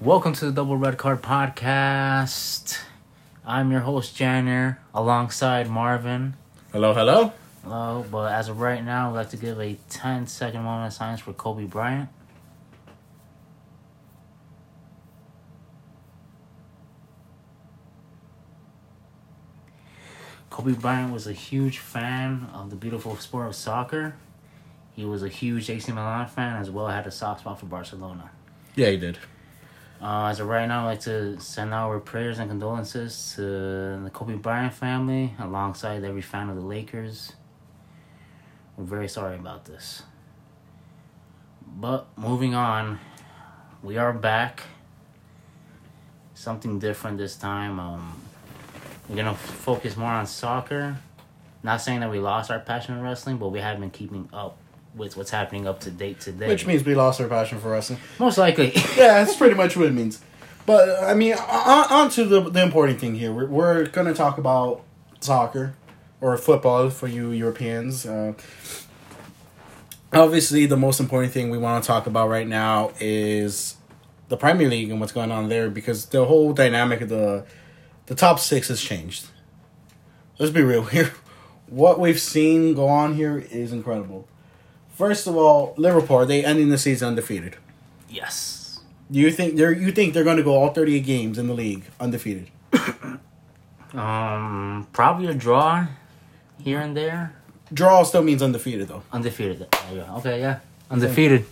Welcome to the Double Red Card Podcast. I'm your host, Janner, alongside Marvin. Hello, hello. Hello, but as of right now, I'd like to give a 10 second moment of silence for Kobe Bryant. Kobe Bryant was a huge fan of the beautiful sport of soccer. He was a huge AC Milan fan as well, had a soft spot for Barcelona. Yeah, he did. Uh, as of right now, I'd like to send our prayers and condolences to the Kobe Bryant family alongside every fan of the Lakers. We're very sorry about this. But moving on, we are back. Something different this time. Um, we're gonna focus more on soccer. Not saying that we lost our passion in wrestling, but we have been keeping up with what's happening up to date today. Which means we lost our passion for wrestling. most likely. Yeah, that's pretty much what it means. But I mean, on, on to the the important thing here. We're we're gonna talk about soccer or football for you Europeans. Uh, obviously, the most important thing we want to talk about right now is the Premier League and what's going on there because the whole dynamic of the the top six has changed. Let's be real here. What we've seen go on here is incredible. First of all, Liverpool are they ending the season undefeated? yes. Do you think they're you think they're going to go all thirty eight games in the league undefeated? Um, probably a draw here and there. Draw still means undefeated though. Undefeated. There you go. Okay, yeah. Undefeated.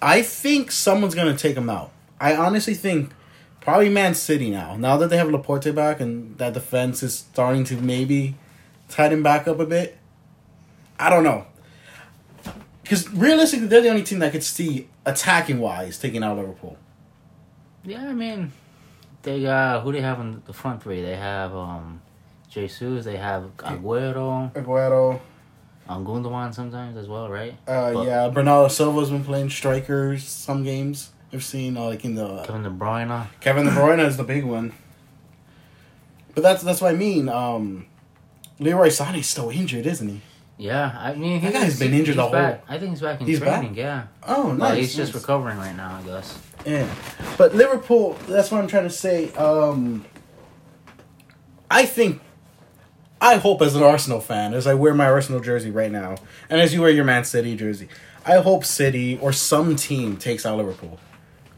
I think someone's going to take them out. I honestly think probably Man City now. Now that they have Laporte back and that defense is starting to maybe tighten back up a bit. I don't know. Because realistically, they're the only team that could see attacking wise taking out Liverpool. Yeah, I mean, they got who do they have in the front three. They have um, Jesus. They have Aguero, Aguero, um, Gundogan sometimes as well, right? uh, But yeah, Bernardo Silva's been playing strikers some games. I've seen uh, like in the Kevin De Bruyne. Kevin De Bruyne is the big one. But that's that's what I mean. Um, Leroy Sané's still injured, isn't he? Yeah, I mean, that guy's been injured the whole- back. I think he's back in He's back? Yeah, Oh, nice. he's just recovering right now, I guess. Yeah, but Liverpool. That's what I'm trying to say. Um, I think, I hope as an Arsenal fan, as I wear my Arsenal jersey right now, and as you wear your Man City jersey, I hope City or some team takes out Liverpool.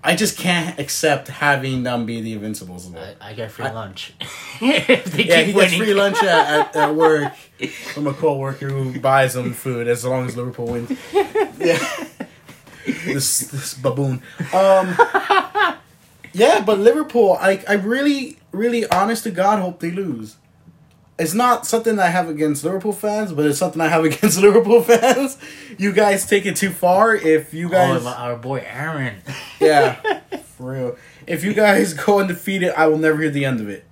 I just can't accept having them be the Invincibles. I, I get free I- lunch. if they Yeah, keep he gets free lunch at, at, at work from a co-worker who buys him food as long as Liverpool wins. Yeah. this this baboon. Um Yeah, but Liverpool, I I really, really honest to God hope they lose. It's not something I have against Liverpool fans, but it's something I have against Liverpool fans. You guys take it too far. If you oh, guys Oh, our boy Aaron. yeah, for real. If you guys go undefeated, I will never hear the end of it.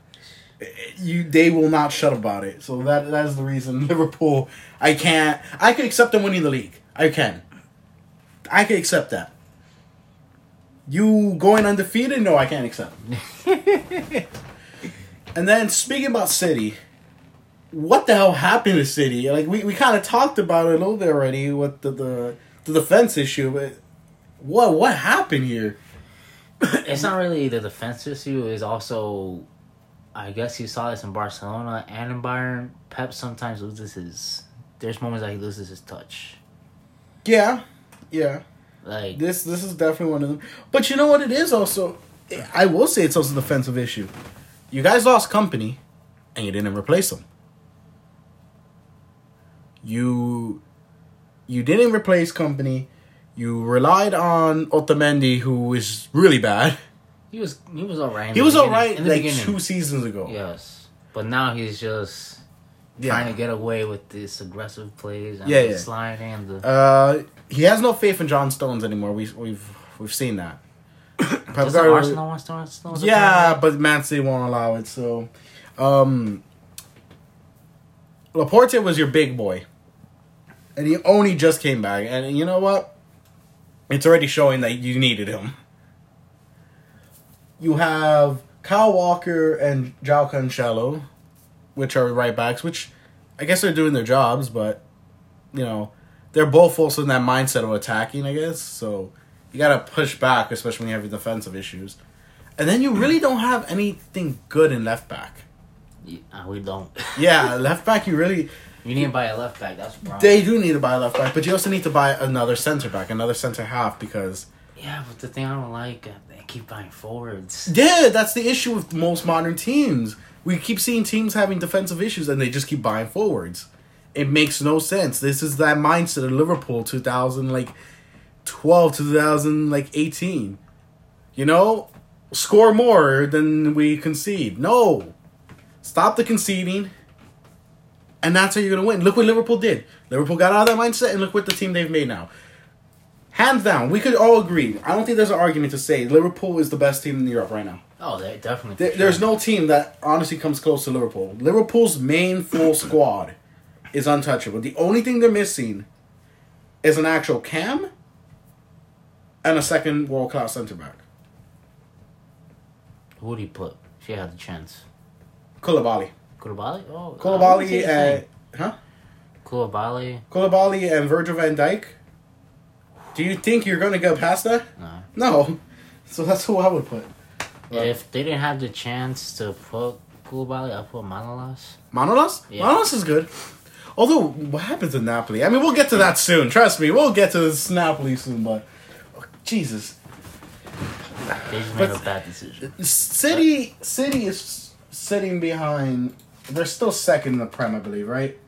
You, they will not shut about it. So that that is the reason Liverpool. I can't. I could accept them winning the league. I can. I could accept that. You going undefeated? No, I can't accept. and then speaking about City, what the hell happened to City? Like we, we kind of talked about it a little bit already with the the, the defense issue, but what what happened here? it's not really the defense issue. It's also, I guess you saw this in Barcelona and in Bayern. Pep sometimes loses his. There's moments that he loses his touch. Yeah, yeah. Like This this is definitely one of them. But you know what it is also. I will say it's also a defensive issue. You guys lost Kompany, and you didn't replace them. You, you didn't replace Kompany. You relied on Otamendi, who is really bad. he was, he was alright. He was alright like beginning. two seasons ago. Yes, but now he's just Yeah. trying to get away with this aggressive plays and Yeah, the yeah. sliding and the. Uh, he has no faith in John Stones anymore. We we've we've seen that. Doesn't Guardiola- Arsenal want to Stones? Yeah, but Man City won't allow it. So, um, Laporte was your big boy, and he only just came back. And you know what? It's already showing that you needed him. You have Kyle Walker and João Cancelo, which are right backs, which I guess they're doing their jobs, but you know they're both also in that mindset of attacking. I guess so. You gotta push back, especially when you have your defensive issues. And then you really don't have anything good in left back. Yeah, we don't. Yeah, left back you really You need to buy a left back. That's the problem. they do need to buy a left back, but you also need to buy another center back, another center half because yeah, but the thing I don't like, uh, they keep buying forwards. Yeah, that's the issue with most modern teams. We keep seeing teams having defensive issues and they just keep buying forwards. It makes no sense. This is that mindset of Liverpool 2000 like 12 2000 like 18. You know, score more than we concede. No. Stop the conceding. And that's how you're going to win. Look what Liverpool did. Liverpool got out of that mindset and look what the team they've made now. Hands down, we could all agree. I don't think there's an argument to say Liverpool is the best team in Europe right now. Oh, they definitely. There, there's no team that honestly comes close to Liverpool. Liverpool's main full squad is untouchable. The only thing they're missing is an actual cam and a second world class center back. Who would he put? If he had the chance. Koulibaly. Koulibaly? Oh, would Koulibaly and huh? Koulibaly? Koulibaly and Virgil van Dijk. Do you think you're gonna go past that? No. No. So that's who I would put. Right. If they didn't have the chance to put Koulibaly, I'd put Manolas. Manolas? Yeah. Manolas is good. Although, what happened to Napoli? I mean, we'll get to that soon. Trust me, we'll get to this Napoli soon. But oh, Jesus, They just made But- a bad decision. City, City is sitting behind. They're still second in the Prem, I believe, right?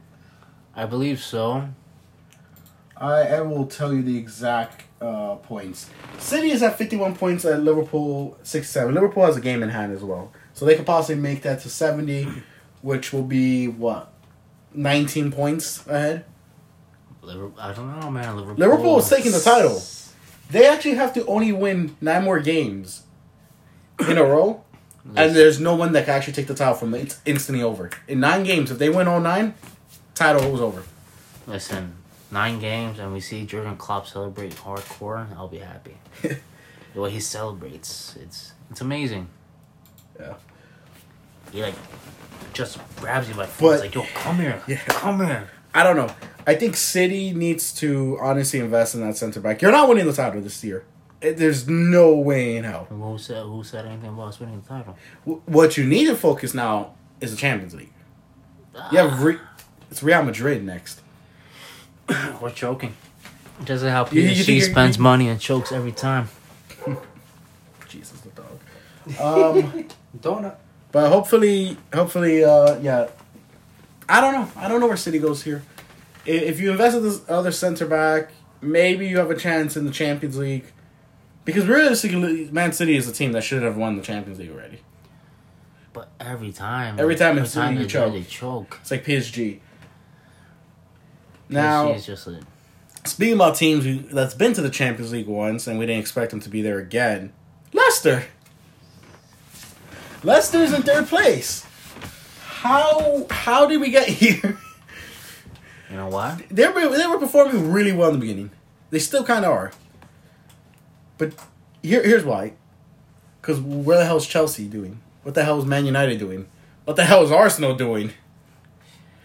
I believe so. I, I will tell you the exact uh, points. City is at 51 points at Liverpool 67. Liverpool has a game in hand as well. So they could possibly make that to 70, which will be, what, 19 points ahead? Liverpool, I don't know, man. Liverpool. Liverpool is taking the title. They actually have to only win nine more games in a row. And there's no one that can actually take the title from them. It's instantly over. In nine games, if they win all nine, title was over. listen, nine games, and we see Jurgen Klopp celebrate hardcore. I'll be happy. the way he celebrates, it's it's amazing. Yeah. He like just grabs you by But- like yo, come here, Yeah. come here. I don't know. I think City needs to honestly invest in that center back. You're not winning the title this year. It- There's no way in hell. Who said who said anything about us winning the title? What you need to focus now is the Champions League. You have Re- it's Real Madrid next. We're choking. Just like help You- you PSG you're- spends money and chokes every time. Jesus, the dog. Um, Donut. but hopefully, hopefully, uh, yeah. I don't know. I don't know where City goes here. If you invest in this other center back, maybe you have a chance in the Champions League. Because realistically, Man City is a team that should have won the Champions League already. But every time, Every time it's time you they choke. they choke. It's like PSG. Now, PSG is just a, speaking about teams who, that's been to the Champions League once and we didn't expect them to be there again, Leicester. Leicester's in third place. How how did we get here? you know what? They were they were performing really well in the beginning. They still kind of are. But here here's why. Because where the hell is Chelsea doing? What the hell is Man United doing? What the hell is Arsenal doing?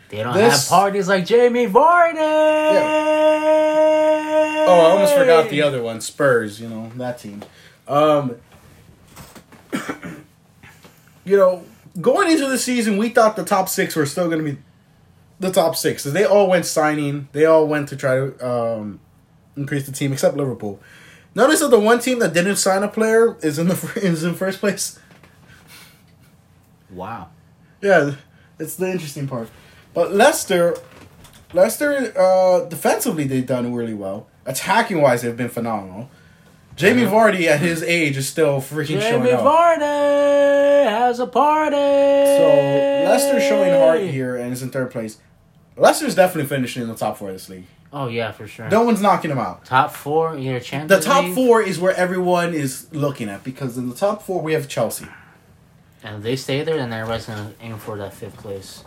They don't This- have parties like Jamie Vardy. Oh, I almost forgot the other one, Spurs. You know that team. Um, you know, going into the season, we thought the top six were still going to be the top six. They all went signing. They all went to try to um, increase the team, except Liverpool. Notice that the one team that didn't sign a player is in the is in first place. Wow. Yeah, it's the interesting part. But Leicester, Leicester, uh, defensively they've done really well. Attacking wise, they've been phenomenal. Jamie Uh-huh. Vardy at his age is still freaking Jamie showing up. Jamie Vardy has a party. so Leicester's showing heart here and is in third place. Leicester's definitely finishing in the top four of this league. Oh yeah, for sure. No one's knocking them out. Top four, either Champions The top League, four is where everyone is looking at because in the top four we have Chelsea. and if they stay there, then everybody's gonna aim for that fifth place.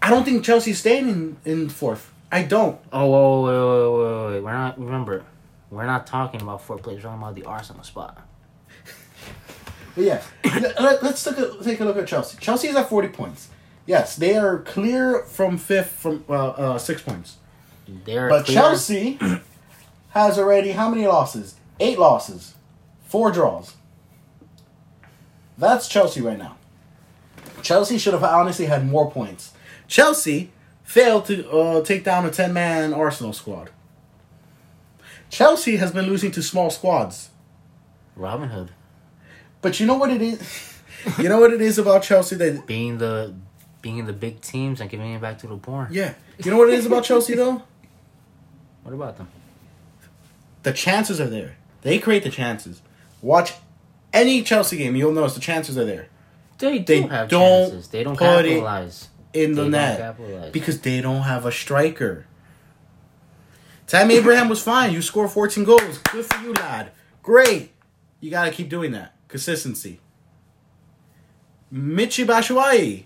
I don't think Chelsea's staying in, in fourth. I don't. Oh, whoa, wait, wait, wait, wait, wait. We're not. Remember, we're not talking about fourth place. We're talking about the Arsenal spot. But yeah, let, us take a, take a look at Chelsea. Chelsea is at 40 points. Yes, they are clear from fifth from uh, uh, six points. They're But clear. Chelsea has already how many losses? eight losses, four draws. That's Chelsea right now. Chelsea should have honestly had more points. Chelsea failed to uh, take down a 10 man Arsenal squad. Chelsea has been losing to small squads. Robin Hood But you know what it is? you know what it is about Chelsea that being the being in the big teams and giving it back to the poor. yeah. You know what it is about Chelsea though? What about them? The chances are there. They create the chances. Watch any Chelsea game, you'll notice the chances are there They do They have don't chances. They don't capitalize. in the They net because they don't have a striker. Tammy Abraham was fine. You score 14 goals. Good for you, lad. Great. You got to keep doing that. Consistency. Michy Batshuayi.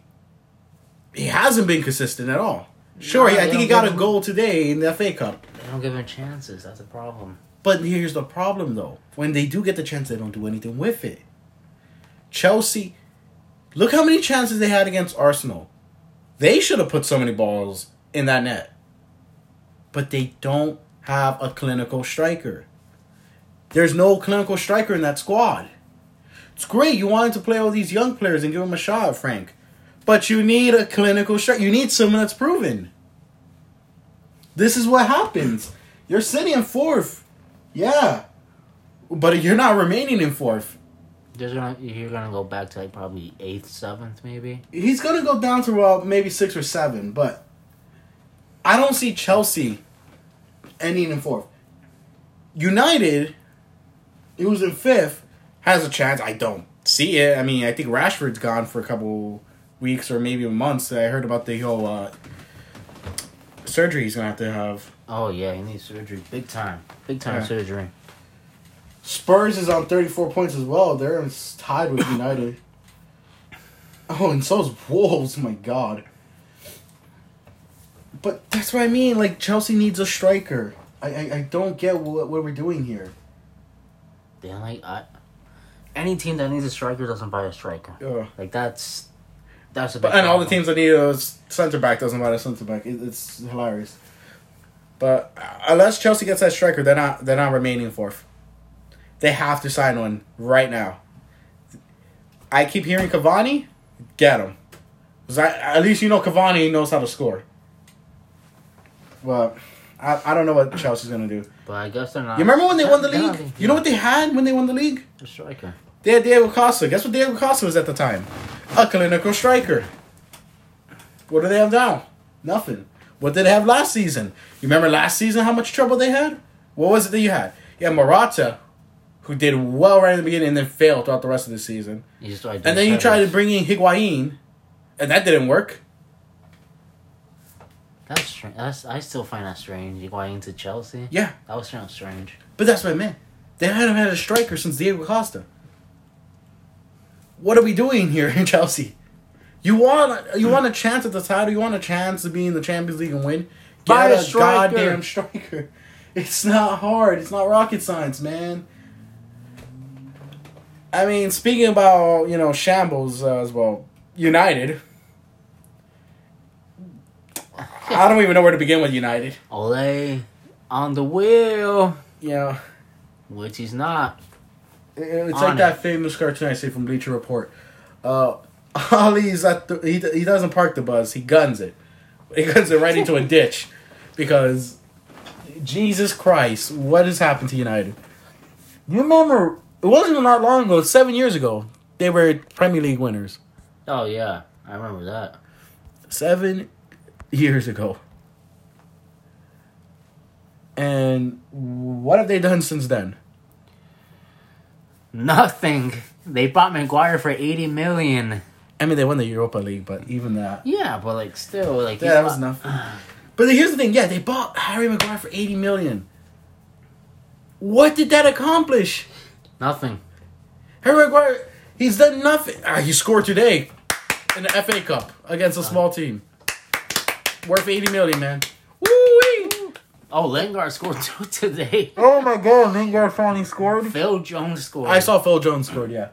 He hasn't been consistent at all. Sure, No, I think he got a him- goal today in the FA Cup. They don't give him chances. That's a problem. But here's the problem, though. When they do get the chance, they don't do anything with it. Chelsea, look how many chances they had against Arsenal. They should have put so many balls in that net. But they don't have a clinical striker. There's no clinical striker in that squad. It's great. You wanted to play all these young players and give them a shot, Frank. But you need a clinical striker. You need someone that's proven. This is what happens. You're sitting in fourth. Yeah. But you're not remaining in fourth. There's gonna, you're gonna go back to like probably eighth, seventh, maybe. He's going to go down to uh, maybe six or seven, but I don't see Chelsea ending in fourth. United, who's in fifth, has a chance. I don't see it. I mean, I think Rashford's gone for a couple weeks or maybe months. That I heard about the whole uh, surgery he's going to have to have. Oh yeah, he needs surgery, big time, big time Yeah. surgery. Spurs is on 34 points as well. They're tied with United. oh, and so is Wolves. My God. But that's what I mean. Like Chelsea needs a striker. I I, I don't get what, what we're doing here. They like I, any team that needs a striker doesn't buy a striker. Ugh. Like that's that's a big But and all the teams that need a center back doesn't matter center back. It, it's hilarious. But uh, unless Chelsea gets that striker, they're not they're not remaining fourth. They have to sign one right now. I keep hearing Cavani, get him. 'Cause I, at least you know Cavani knows how to score. Well, I, I don't know what Chelsea's gonna do. But I guess they're not. You remember when they won the league? You know what they had when they won the league? A striker. They had Diego Costa. Guess what Diego Costa was at the time? A clinical striker. What do they have now? Nothing. What did they have last season? You remember last season how much trouble they had? What was it that you had? You had Morata, who did well right in the beginning and then failed throughout the rest of the season. You just like And then you tried to bring in Higuain, and that didn't work. That's strange. That's I still find that strange. Higuain to Chelsea? Yeah, That was kind of strange. but that's what I meant. They hadn't had a striker since Diego Costa. What are we doing here in Chelsea? You want you want a chance at the title. You want a chance to be in the Champions League and win. Buy Get a striker. goddamn striker. It's not hard. It's not rocket science, man. I mean, speaking about you know shambles uh, as well, United. I don't even know where to begin with United. Ole on the wheel, You know, which he's not. It- It's like it. that famous cartoon I see from Bleacher Report. Uh, Ole's at the he he doesn't park the bus, he guns it. He guns it right into a ditch because Jesus Christ, what has happened to United? You remember it wasn't that long ago, seven years ago, they were Premier League winners. Oh yeah, I remember that. Seven years ago. And what have they done since then? Nothing. They bought Maguire for eighty million. I mean, they won the Europa League, but even that. Yeah, but like still, like Yeah, that was bought- nothing. But here's the thing, yeah, they bought Harry Maguire for eighty million. What did that accomplish? Nothing. Harry Maguire, he's done nothing. Ah, he scored today in the FA Cup against a small team, worth eighty million, man. Woo Oh, Lingard scored two today. Oh my God, Lingard finally scored. Phil Jones scored. I saw Phil Jones scored, yeah.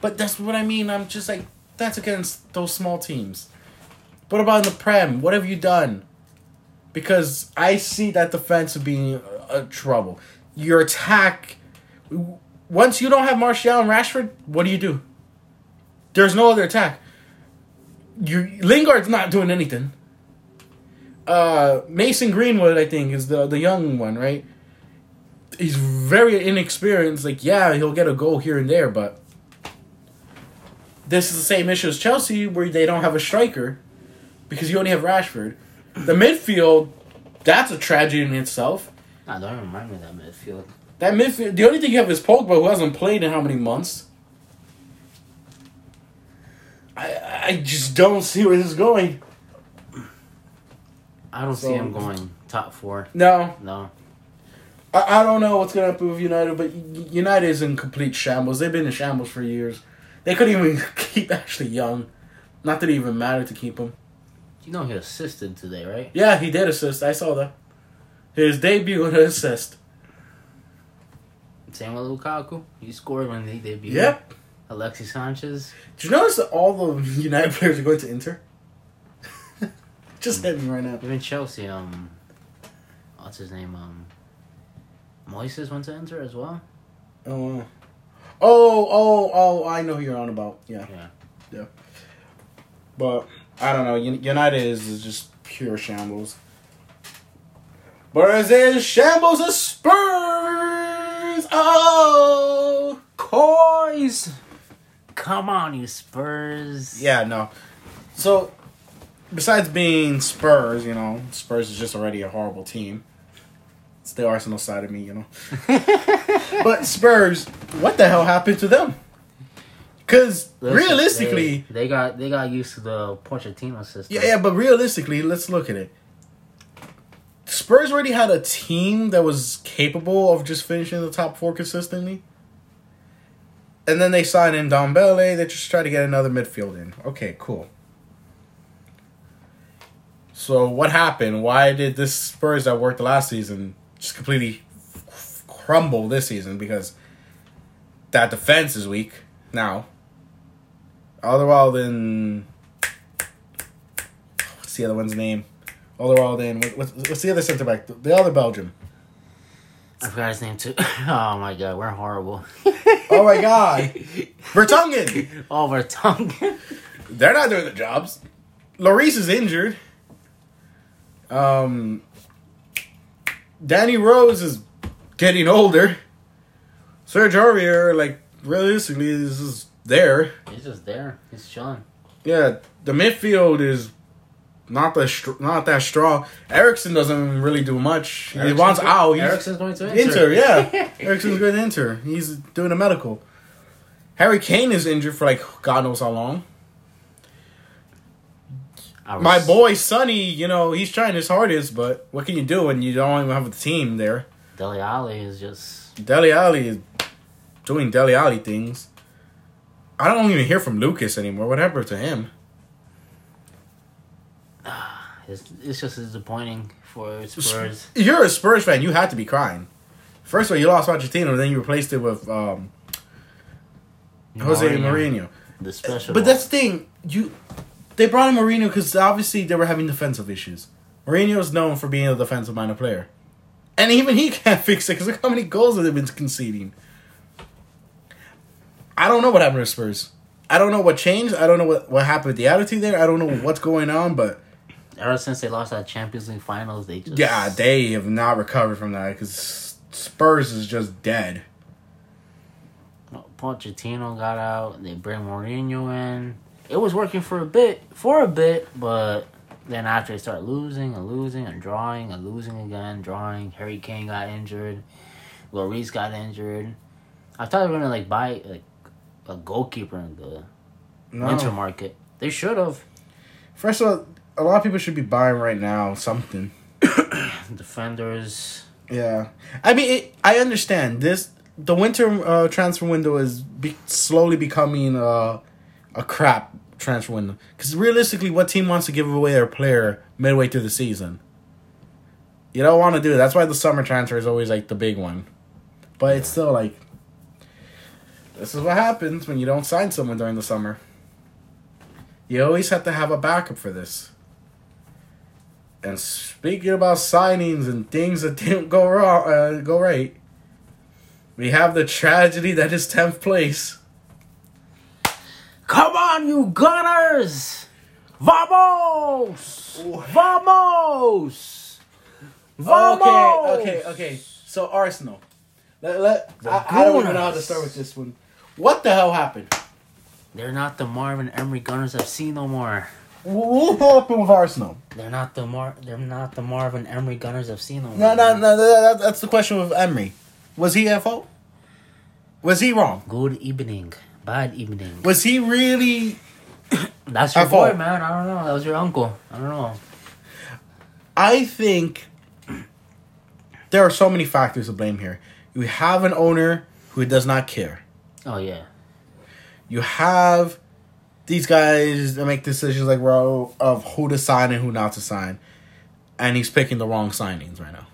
But that's what I mean. I'm just like, that's against those small teams. What about in the Prem? What have you done? Because I see that defense being a, a trouble. Your attack, Once you don't have Martial and Rashford, what do you do? There's no other attack. You Lingard's not doing anything. Uh, Mason Greenwood, I think, is the the young one, right? He's very inexperienced. Like, yeah, he'll get a goal here and there, but this is the same issue as Chelsea, where they don't have a striker because you only have Rashford. The midfield, that's a tragedy in itself. I don't of that midfield. That midfield, the only thing you have is Pogba, who hasn't played in how many months. I I just don't see where this is going. I don't see him going top four. No, No. I, I don't know what's gonna happen with United, but United is in complete shambles. They've been in shambles for years. They couldn't even keep Ashley Young. Not that it even mattered to keep him. You know he assisted today, right? Yeah, he did assist. I saw that. His debut and an assist. Same with Lukaku. He scored when he debuted. Yep. Alexis Sanchez. Did you notice that all the United players are going to Inter? Just hit me right now. Even Chelsea, um what's his name? Um Moises went to Inter as well. Oh, wow. oh, oh, oh! I know who you're on about. Yeah, Yeah. but I don't know. United is, is just pure shambles. But is shambles of Spurs? Oh, Coys! Come on, you Spurs. yeah, no. So, besides being Spurs, you know, Spurs is just already a horrible team. It's the Arsenal side of me, you know. But Spurs, what the hell happened to them? Because realistically, they, they got they got used to the Pochettino system. Yeah, yeah, but realistically, let's look at it. Spurs already had a team that was capable of just finishing the top four consistently. And then they signed in Ndombele. They just try to get another midfield in. Okay, cool. So what happened? Why did this Spurs that worked last season just completely crumble this season? Because that defense is weak now. Alderweireld what's the other one's name? Alderweireld what, what's, what's the other center back? The, the other Belgium. I forgot his name too. Oh my god, we're horrible. Oh my god, Vertonghen. oh, we're. They're not doing the jobs. Lloris is injured. Um, Danny Rose is getting older. Serge Aurier, like realistically, is is there. He's just there. He's chilling. Yeah, the midfield is not that str- not that strong. Eriksen doesn't really do much. he wants out. He's, Eriksen's going to Inter, Inter. yeah. Eriksen's going to Inter. He's doing a medical. Harry Kane is injured for like God knows how long. Was- My boy Sonny, you know, he's trying his hardest, but what can you do when you don't even have a team there? Dele Alli is just. Dele Alli is doing Dele Alli things. I don't even hear from Lucas anymore. What happened to him? It's, it's just disappointing for Spurs. You're a Spurs fan. You had to be crying. First of all, you lost Pochettino, then you replaced it with um, Jose Mourinho. The special. But that's the thing. You, they brought in Mourinho because obviously they were having defensive issues. Mourinho is known for being a defensive minded player, and even he can't fix it because look how many goals they've been conceding. I don't know what happened to Spurs. I don't know what changed. I don't know what, what happened with the attitude there. I don't know what's going on, but Ever since they lost that Champions League finals, they just. yeah, they have not recovered from that because Spurs is just dead. Pochettino got out. They bring Mourinho in. It was working for a bit, for a bit, but then after they start losing and losing and drawing and losing again, drawing. Harry Kane got injured. Lloris got injured. I thought they were gonna like buy like a goalkeeper in the No. winter market. They should have. First of all, a lot of people should be buying right now something. Defenders. Yeah, I mean, it, I understand this. The winter uh, transfer window is be- slowly becoming uh, a crap transfer window. Because realistically, what team wants to give away their player midway through the season? You don't want to do it. That's why the summer transfer is always like the big one. But it's still like this is what happens when you don't sign someone during the summer. You always have to have a backup for this. And speaking about signings and things that didn't go wrong, uh, go right. we have the tragedy that is 10th place. Come on, you Gunners! Vamos! Vamos! Vamos! Okay, okay, okay. So Arsenal. Let, let, I, I don't even know how to start with this one. What the hell happened? They're not the Marvin Emery Gunners I've seen no more. What happened with Arsenal? They're not the Mar. They're not the Marvin Emery Gunners I've seen no more. No, no, no. That, that's the question with Emery. Was he at fault? Was he wrong? Good evening. Bad evening. Was he really? That's your boy, fault. man. I don't know. That was your uncle. I don't know. I think there are so many factors to blame here. You have an owner who does not care. Oh yeah. You have these guys that make decisions like well of who to sign and who not to sign, and he's picking the wrong signings right now.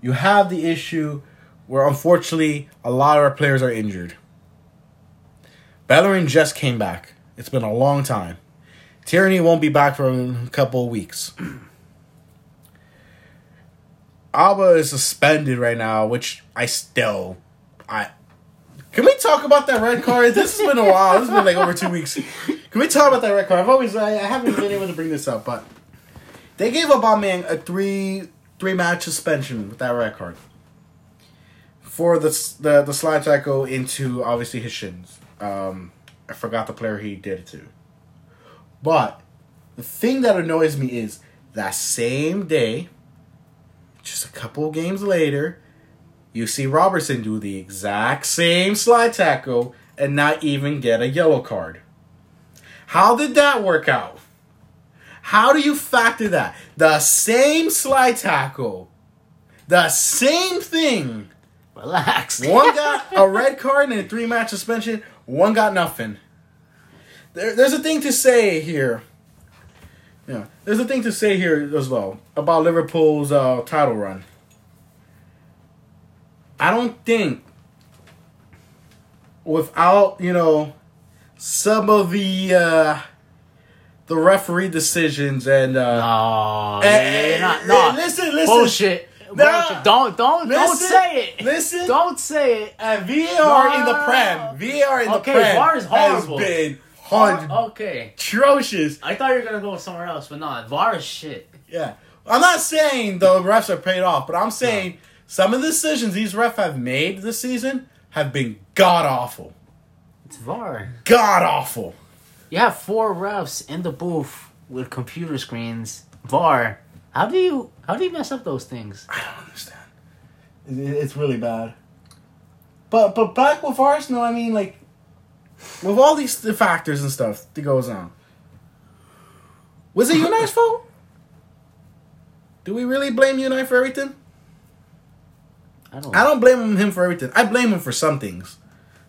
You have the issue where unfortunately a lot of our players are injured. Bellerin just came back. It's been a long time. Tierney won't be back for a couple of weeks. Auba is suspended right now, which I still I can we talk about that red card? This has been a while. This has been like over two weeks. Can we talk about that red card? I've always I, I haven't been able to bring this up, but they gave Aubameyang a three three match suspension with that red card for the the the slide tackle into obviously his shins. Um, I forgot the player he did it to, but the thing that annoys me is that same day, just a couple of games later, you see Robertson do the exact same slide tackle and not even get a yellow card. How did that work out? How do you factor that? The same slide tackle, the same thing. Relax. One got a red card and a three match suspension, one got nothing. There, there's a thing to say here. Yeah, there's a thing to say here as well about Liverpool's uh, title run. I don't think without you know some of the uh, the referee decisions and uh, yeah, yeah, eh, not, no. listen, listen. Bullshit. Nah. Don't, don't, don't say it. listen. Don't say it. and VAR in the Prem, VAR in the Prem VAR is has horrible. been hun- Okay. atrocious. I thought you were gonna go somewhere else, but no, VAR is shit. Yeah. I'm not saying the refs are paid off, but I'm saying some of the decisions these refs have made this season have been god awful. It's VAR. God awful. You have four refs in the booth with computer screens. VAR. How do you how do you mess up those things? I don't understand. It's really bad. But but back with Arsenal, I mean, like, with all these factors and stuff that goes on, was it United's fault? Do we really blame United for everything? I don't. I don't blame him for everything. I blame him for some things.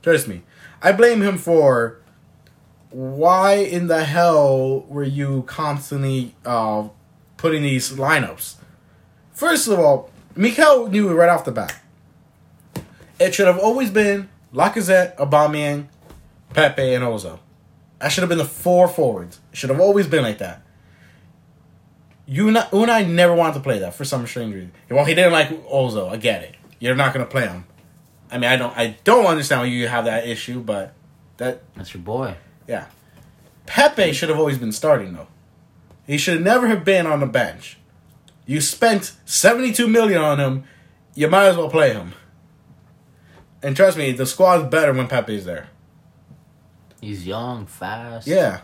Trust me. I blame him for why in the hell were you constantly uh, putting these lineups? First of all, Mikel knew it right off the bat. It should have always been Lacazette, Aubameyang, Pepe, and Ozo. That should have been the four forwards. It should have always been like that. Una, Unai never wanted to play that for some strange reason. Well, he didn't like Ozo. I get it. You're not going to play him. I mean, I don't. I don't understand why you have that issue, but that That's your boy. yeah. Pepe should have always been starting though. He should never have been on the bench. You spent 72 million on him, you might as well play him. And trust me, the squad's better when Pepe's there. He's young, fast. Yeah.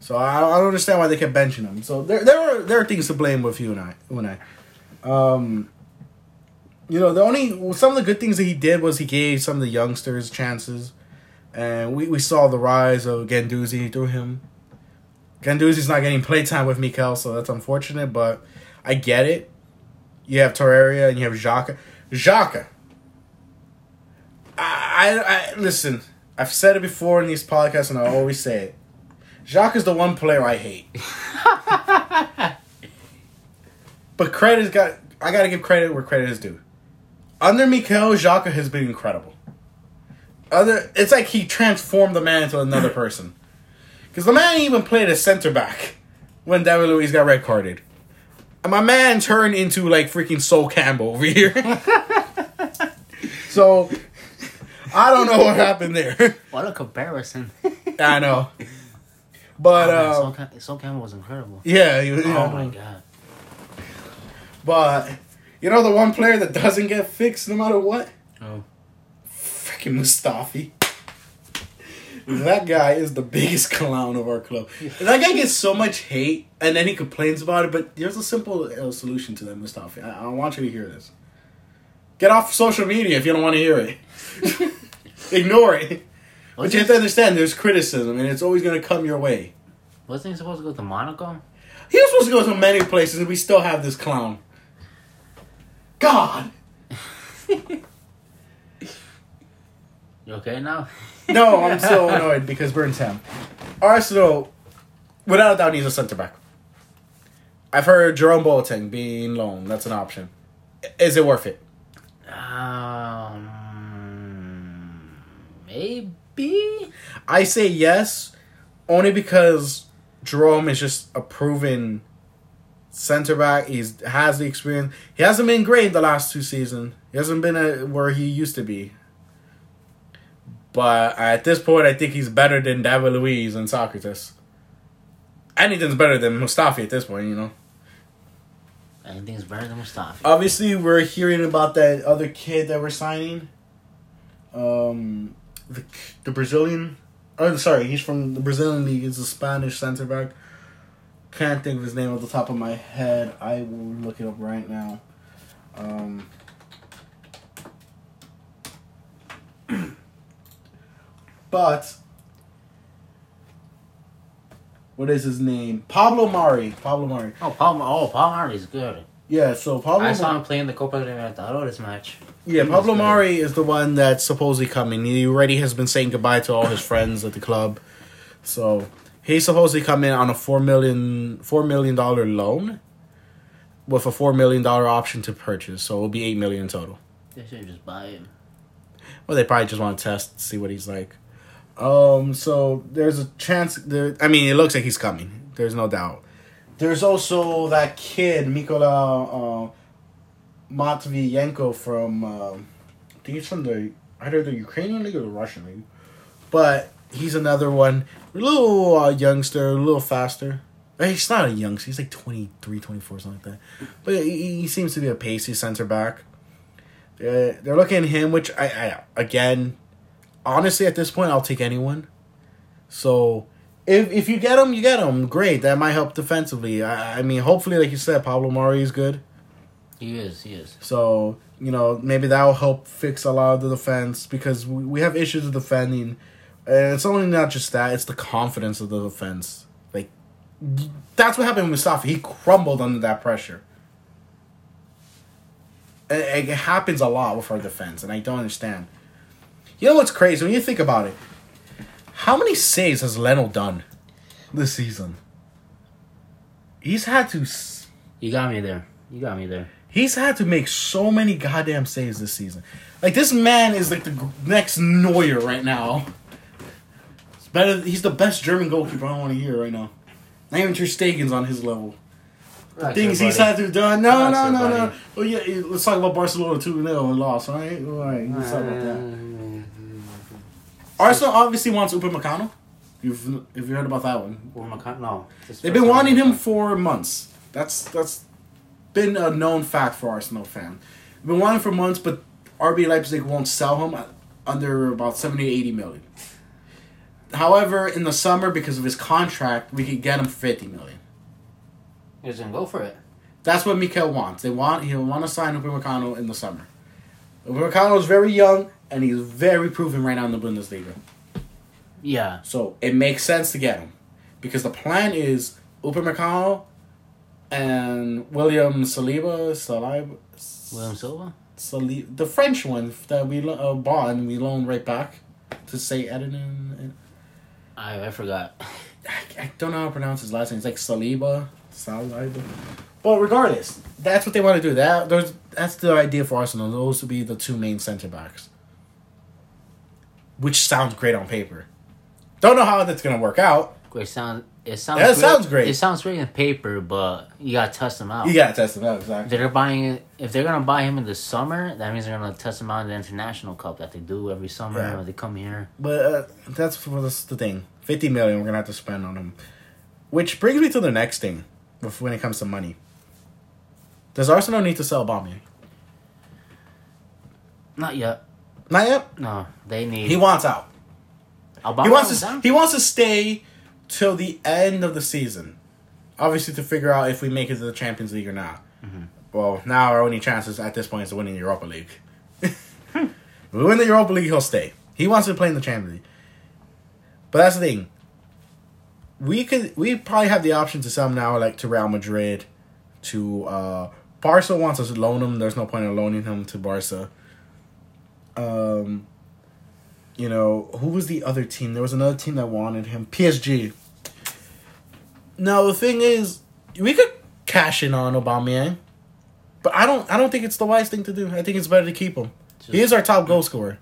So I, I don't understand why they kept benching him. So there there are there are things to blame with you and I. And I. Um, you know the only some of the good things that he did was he gave some of the youngsters chances, and we, we saw the rise of Guendouzi through him. Guendouzi's not getting playtime with Mikel, so that's unfortunate. But I get it. You have Torreira and you have Xhaka. Xhaka. I, I, I listen. I've said it before in these podcasts, and I always say it. Xhaka is the one player I hate. but credit's got I gotta give credit where credit is due. Under Mikel, Xhaka has been incredible. Other it's like he transformed the man into another person. Because the man even played a center back when David Luiz got red carded. And my man turned into like freaking Sol Campbell over here. So I don't know what happened there. What a comparison. I know. But oh, man, uh, Sol, Cam- Sol Campbell was incredible. yeah, you, you Oh know, my god. But you know the one player that doesn't get fixed no matter what? Oh. Freaking Mustafi. That guy is the biggest clown of our club. That guy gets so much hate, and then he complains about it. But there's a simple uh, solution to that, Mustafi. I, I want you to hear this. Get off social media if you don't want to hear it. Ignore it. But you have to understand, there's criticism, and it's always going to come your way. wasn't he supposed to go to Monaco? He was supposed to go to many places, and we still have this clown. God. You okay now? No, I'm so annoyed because Burnsham. Arsenal, without a doubt, needs a centre back. I've heard Jerome Boateng being loaned. That's an option. Is it worth it? Um, maybe. I say yes, only because Jerome is just a proven centre back. He's has the experience. He hasn't been great the last two seasons. He hasn't been a, where he used to be. But at this point, I think he's better than David Luiz and Sokratis. Anything's better than Mustafi at this point, you know. Anything's better than Mustafi. Obviously, we're hearing about that other kid that we're signing. Um, the the Brazilian. Oh, sorry, he's from the Brazilian league. He's a Spanish center back. Can't think of his name off the top of my head. I will look it up right now. Um, but what is his name? Pablo Mari. Pablo Mari. oh, Pablo. Oh, Paul Murray's good. Yeah. So Pablo. I saw him playing the Copa Libertadores match. Yeah, He Pablo. Mari is the one that's supposedly coming. He already has been saying goodbye to all his friends at the club. So he's supposedly coming on a four million four million dollar loan with a four million dollar option to purchase. So it'll be eight million total. They should just buy him. Well, they probably just want to test, see what he's like. Um, so there's a chance. There, I mean, it looks like he's coming. There's no doubt. There's also that kid, Mikola uh, Matviyenko from. Um, I think he's from the either the Ukrainian league or the Russian league, but he's another one. A little uh, youngster, a little faster. Uh, He's not a youngster. He's like 23, 24, something like that. But he, he seems to be a pacey center back. Uh, they're looking at him, which I, I again, honestly, at this point, I'll take anyone. So, if if you get him, you get him. Great, that might help defensively. I, I mean, hopefully, like you said, Pablo Mari is good. He is. He is. So you know, maybe that will help fix a lot of the defense because we, we have issues with defending, and it's only not just that; it's the confidence of the defense. Like that's what happened with Mustafi. He crumbled under that pressure. It, it happens a lot with our defense, and I don't understand. You know what's crazy when you think about it? How many saves has Leno done this season? He's had to. s- You got me there. You got me there. He's had to make so many goddamn saves this season. Like this man is like the next Neuer right now. It's better. He's the best German goalkeeper I want to hear right now. Not even Ter Stegen's on his level. Relax Things he's had to done. No, no, no, no. buddy. Well, yeah, yeah, let's talk about Barcelona two 0 and lost. All right, all right. Let's talk about that. Uh, Arsenal obviously wants Upamecano. You've if you heard about that one. Or Maca- no. They've been wanting him for months. That's that's been a known fact for Arsenal fan. They've been wanting for months, but RB Leipzig won't sell him uh, under about 70 80 million. However, in the summer, because of his contract, we could get him for 50 million. He's gonna go for it. That's what Mikel wants. They want he'll want to sign Upamecano in the summer. Upamecano is very young and he's very proven right now in the Bundesliga. Yeah. So it makes sense to get him because the plan is Upamecano and William Saliba, Saliba, William Silva. Saliba, the French one that we uh, bought and we loaned right back to Saint-Étienne. I I forgot. I, I don't know how to pronounce his last name. It's like Saliba, Saliba. But regardless, that's what they want to do. That those that's the idea for Arsenal. Those would be the two main center backs, which sounds great on paper. Don't know how that's gonna work out. Great sound. it sounds That great. sounds great. It sounds great on paper, but you gotta test them out. You gotta test them out exactly. they're buying it, if they're gonna buy him in the summer, that means they're gonna test him out in the international cup that they do every summer Yeah. when they come here. But uh, that's for this, the thing. Fifty million we're gonna have to spend on him, which brings me to the next thing. When it comes to money, does Arsenal need to sell Aubameyang? Not yet. Not yet. No, they need. He wants out. Obama He wants to. He wants to stay till the end of the season. Obviously, to figure out if we make it to the Champions League or not. Well, now our only chances at this point is to win the Europa League. if we win the Europa League, he'll stay. He wants to play in the Champions League. But that's the thing. We could. We probably have the option to sell him now, like to Real Madrid, to uh Barca wants us to loan him. There's no point in loaning him to Barca. Um, you know, who was the other team? There was another team that wanted him. PSG. Now the thing is, we could cash in on Aubameyang, but I don't. I don't think it's the wise thing to do. I think it's better to keep him. he is our top goal scorer.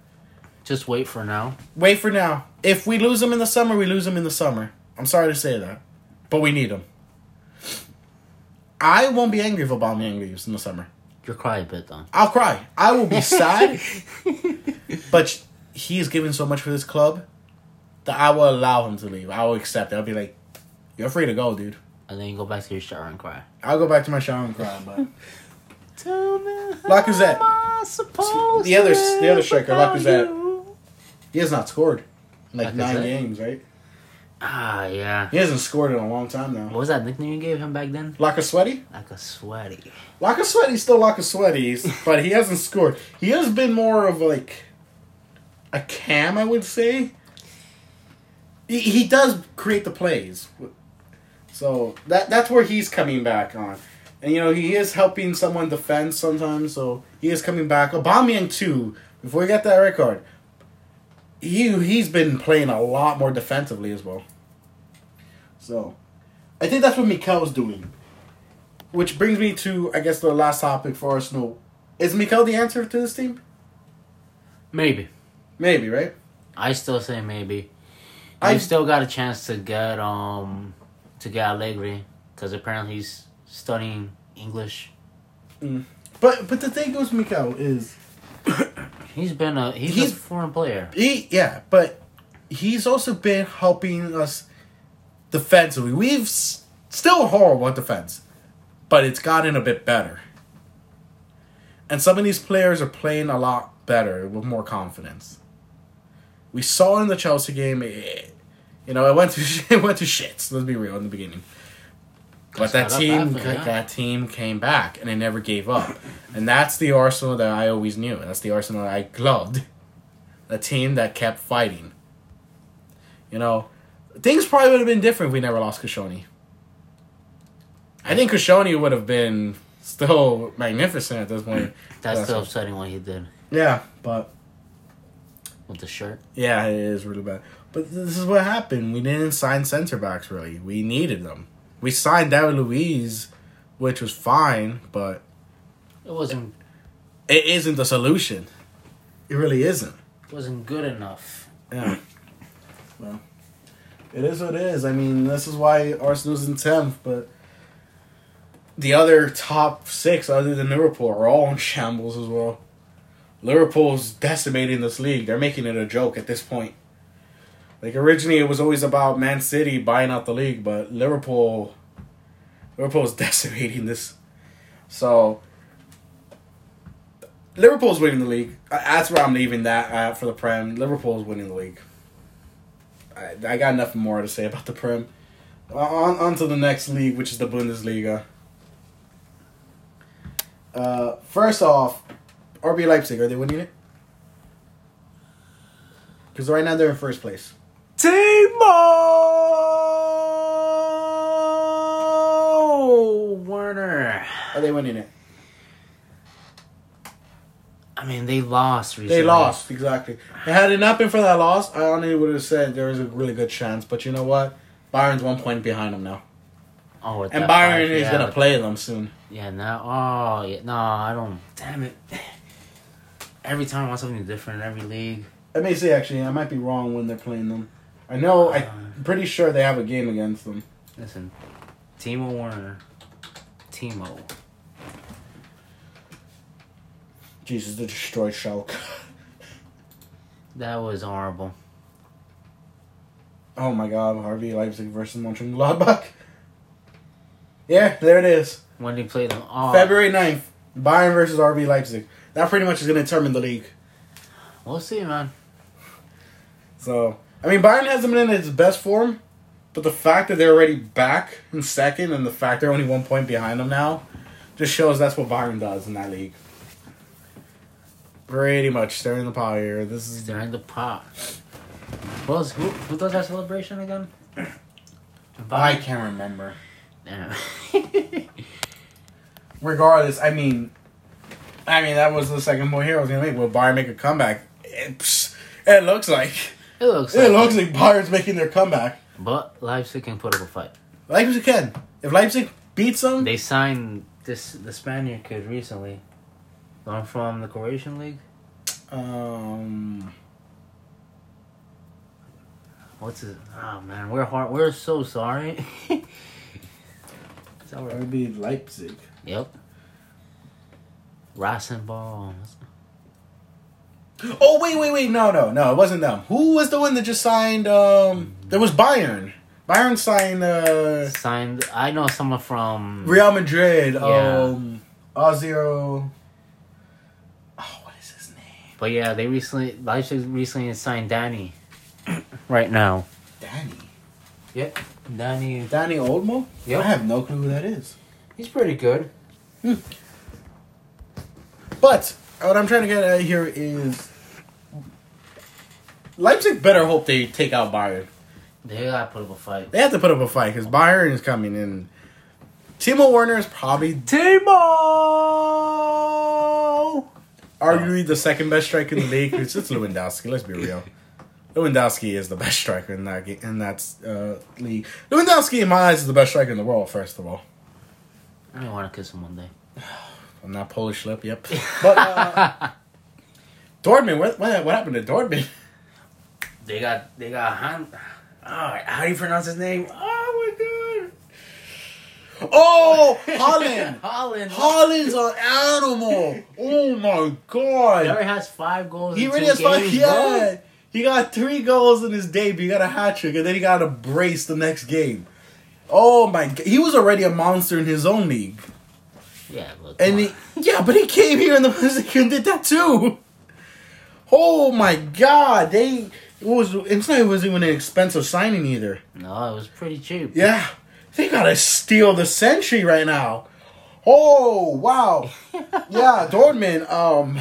Just wait for now. Wait for now. If we lose him in the summer, we lose him in the summer. I'm sorry to say that, but we need him. I won't be angry if Aubameyang leaves in the summer. You'll cry a bit though. I'll cry. I will be sad. but he's given so much for this club that I will allow him to leave. I will accept it. I'll be like, you're free to go, dude. And then you go back to your shower and cry. I'll go back to my shower and cry. But Tell me Lacazette. how am I The other- the other striker, Lacazette. he has not scored in like nine games, right? Ah, yeah. He hasn't scored in a long time What now. was that nickname you gave him back then? Laka Sweaty? Like a sweaty. Laka Sweaty's still Laka Sweaty's, but he hasn't scored. He has been more of like a cam, I would say. He, he does create the plays. So that that's where he's coming back on. And you know, he is helping someone defend sometimes, so he is coming back. Aubameyang too, before we get that record. He he's been playing a lot more defensively as well. So I think that's what Mikel's doing. Which brings me to I guess the last topic for Arsenal. Is Mikel the answer to this team? Maybe. Maybe, right? I still say maybe. I- I still got a chance to get um to get Allegri because apparently he's studying English. But but the thing with Mikel is He's been a he's, He's- a foreign player. he yeah, but he's also been helping us defensively. We've s- still horrible at defense, but it's gotten a bit better. And some of these players are playing a lot better with more confidence. We saw in the Chelsea game, eh, you know, it went to it went to shits. Let's be real in the beginning. But that team, after, yeah. that team came back and they never gave up, and that's the Arsenal that I always knew. That's the Arsenal I loved. A team that kept fighting. You know, things probably would have been different if we never lost Koscielny. I think Koscielny would have been still magnificent at this point. That's That's still upsetting what he did Yeah, but with the shirt. yeah, it is really bad. But this is what happened. We didn't sign center backs really. We needed them. We signed David Luiz, which was fine, but It wasn't it isn't the solution. It really isn't. wasn't good enough. Yeah. Well, it is what it is. I mean, this is why Arsenal's in tenth, but the other top six, other than Liverpool, are all in shambles as well. Liverpool's decimating this league. They're making it a joke at this point. Like originally, it was always about Man City buying out the league, but Liverpool, Liverpool's decimating this. So Liverpool's winning the league. Uh, That's where I'm leaving that at for the Prem. Liverpool's winning the league. I, I got nothing more to say about the Prem. On, on to the next league, which is the Bundesliga. Uh, first off, RB Leipzig, are they winning it? Because right now they're in first place. Timo Werner. Are they winning it? I mean, they lost recently. They lost, exactly. And had it not been for that loss, I only would have said there was a really good chance. But you know what? Bayern's one point behind them now. Oh, with And Bayern five, is yeah, going to play them soon. Yeah, now. Oh, yeah. No, I don't. Damn it. Every time I want something different in every league. I may say actually. I might be wrong when they're playing them. I know. I'm pretty sure they have a game against them. Listen, Timo Werner, Timo. Jesus, they destroyed Schalke. That was horrible. Oh my God, RB Leipzig versus Mönchengladbach. Yeah, there it is. When they played them, oh, February 9th, Bayern versus RB Leipzig. That pretty much is going to determine the league. We'll see, man. So, I mean, Bayern hasn't been in its best form, but the fact that they're already back in second and the fact they're only one point behind them now just shows that's what Bayern does in that league. Pretty much stirring the pot here. This is During the pot. Who, else, who, who does that celebration again? I can't remember. Regardless, I mean, I mean that was the second point here I was gonna make. Will Bayern make a comeback? It, pss, it looks like it looks. it like looks like Bayern's making their comeback. But Leipzig can put up a fight. Leipzig can. If Leipzig beats them, They signed this the Spaniard kid recently. One from the Croatian league. um, What's his? Oh man, we're hard. We're so sorry. it's it alright. would be Leipzig. Yep. Rasenball. Oh wait, wait, wait! No, no, no! It wasn't them. Who was the one that just signed? Um, there was Bayern. Bayern signed uh, Signed. I know someone from. Real Madrid. Yeah. Um, Ozio. Oh, what is his name? But yeah, they recently Leipzig recently signed Dani. right now. Dani. Yep. Dani. Dani Olmo. Yep. I have no clue who that is. He's pretty good. But what I'm trying to get at here is Leipzig better hope they take out Bayern. They gotta put up a fight. They have to put up a fight because Bayern is coming in. Timo Werner is probably Timo. arguably the second best striker in the league. It's just Lewandowski. Let's be real. Lewandowski is the best striker in that ga- in that uh, league. Lewandowski, in my eyes, is the best striker in the world. First of all, I don't want to kiss him one day. I'm not Polish lip. Yep. But uh, Dortmund, what, what what happened to Dortmund? They got they got Han. Oh, how do you pronounce his name? Oh my god. Oh, Haaland. Haaland. Haaland's an animal. Oh my god. He already has five goals. He two has five. Yeah. He got three goals in his debut. He got a hat trick, and then he got a brace the next game. Oh my god. He was already a monster in his own league. Yeah, look. And he, yeah, but he came here in the and did that too. Oh my god. They it was it's not it was even an expensive signing either. no, it was pretty cheap. Yeah. They gotta steal the century right now. Oh wow. yeah, Dortmund, um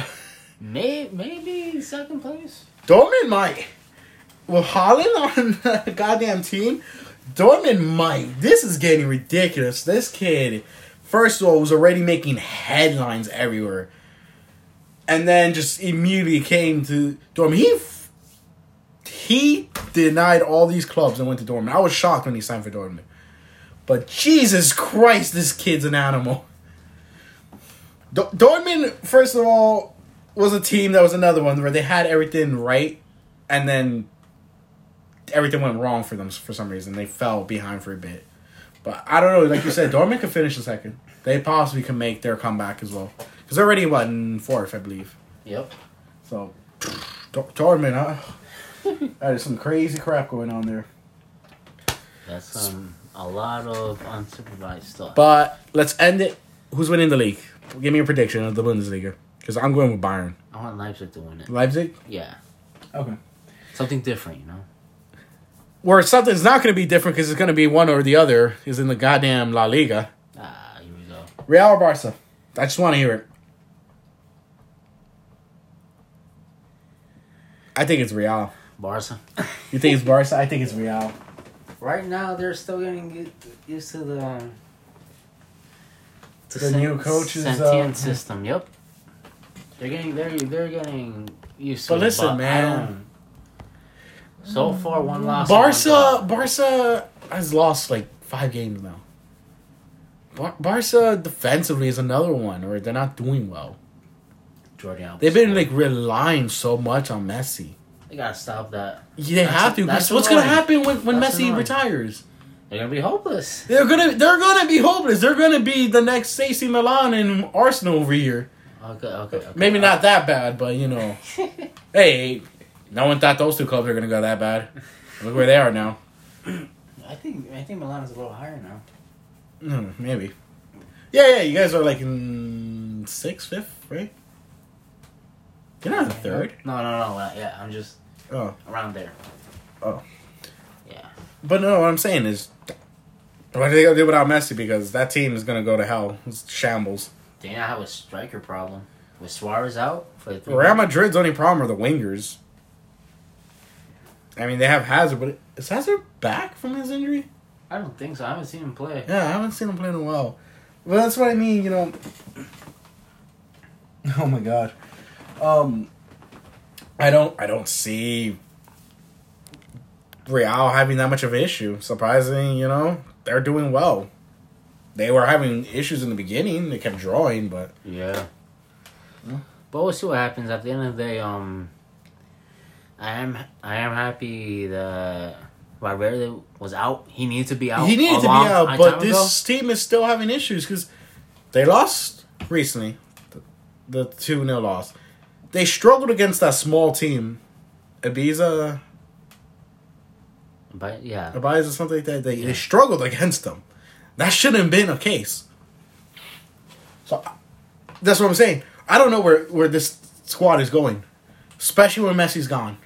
May, maybe second place. Dortmund might. With Haaland on the goddamn team, Dortmund might. This is getting ridiculous. This kid, first of all, was already making headlines everywhere. And then just immediately came to Dortmund. He, he denied all these clubs and went to Dortmund. I was shocked when he signed for Dortmund. But Jesus Christ, this kid's an animal. Do- Dortmund, first of all, was a team that was another one where they had everything right, and then everything went wrong for them for some reason. They fell behind for a bit. But I don't know. Like you said, Dortmund could finish the second. They possibly can make their comeback as well. Because they're already, what, in fourth, I believe. Yep. So, Dor- Dortmund, huh? that is some crazy crap going on there. That's um a lot of unsupervised stuff. But let's end it. Who's winning the league? Give me a prediction of the Bundesliga. Because I'm going with Bayern. I want Leipzig to win it. Leipzig? Yeah, Okay. something different, you know. Where something's not going to be different because it's going to be one or the other is in the goddamn La Liga. Ah, here we go. Real or Barca? I just want to hear it. I think it's Real. Barca. You think it's Barca? I think it's Real. right now, they're still getting used to the um, The new coach's, Setién uh, system. Yep. They're getting they're they're getting used to. But it, listen, I man. So far, one loss. Barca, Barca has lost like five games now. Bar- Barca defensively is another one where they're not doing well. Jordi. Alba They've been like relying so much on Messi. They gotta stop that. Yeah, they That's- have to. that's what's gonna happen when, when That's Messi annoying. retires? They're gonna be hopeless. They're gonna they're gonna be hopeless. They're gonna be the next AC Milan and Arsenal over here. Okay, okay, okay. Maybe not that bad, but you know. hey, no one thought those two clubs were gonna go that bad. Look where they are now. I think I think Milan is a little higher now. Hmm, maybe. Yeah, yeah. You guys are like in sixth, fifth, right? You're not in third. No, no, no. uh, Yeah, I'm just Oh, around there. Oh. Yeah. but no. What I'm saying is, what are they gonna do without Messi? Because that team is gonna go to hell. It's shambles. They now have a striker problem. With Suarez out for the three Real Madrid's only problem are the wingers. I mean, they have Hazard, but is Hazard back from his injury? I don't think so. I haven't seen him play. Yeah, I haven't seen him play in a while. Well, that's what I mean, you know. Oh my god. Um I don't I don't see Real having that much of an issue. Surprising, you know. They're doing well. They were having issues in the beginning. They kept drawing, but Yeah. But we'll see what happens at the end of the day. Um, I am I am happy that Valverde was out. He needed to be out. he needed a to be out. time But ago. this team is still having issues because they lost recently. The two 0 loss. They struggled against that small team, Ibiza. But yeah, Ibiza or something like that. They, they struggled against them. That shouldn't have been a case. So that's what I'm saying. I don't know where, where this squad is going, especially when Messi's gone.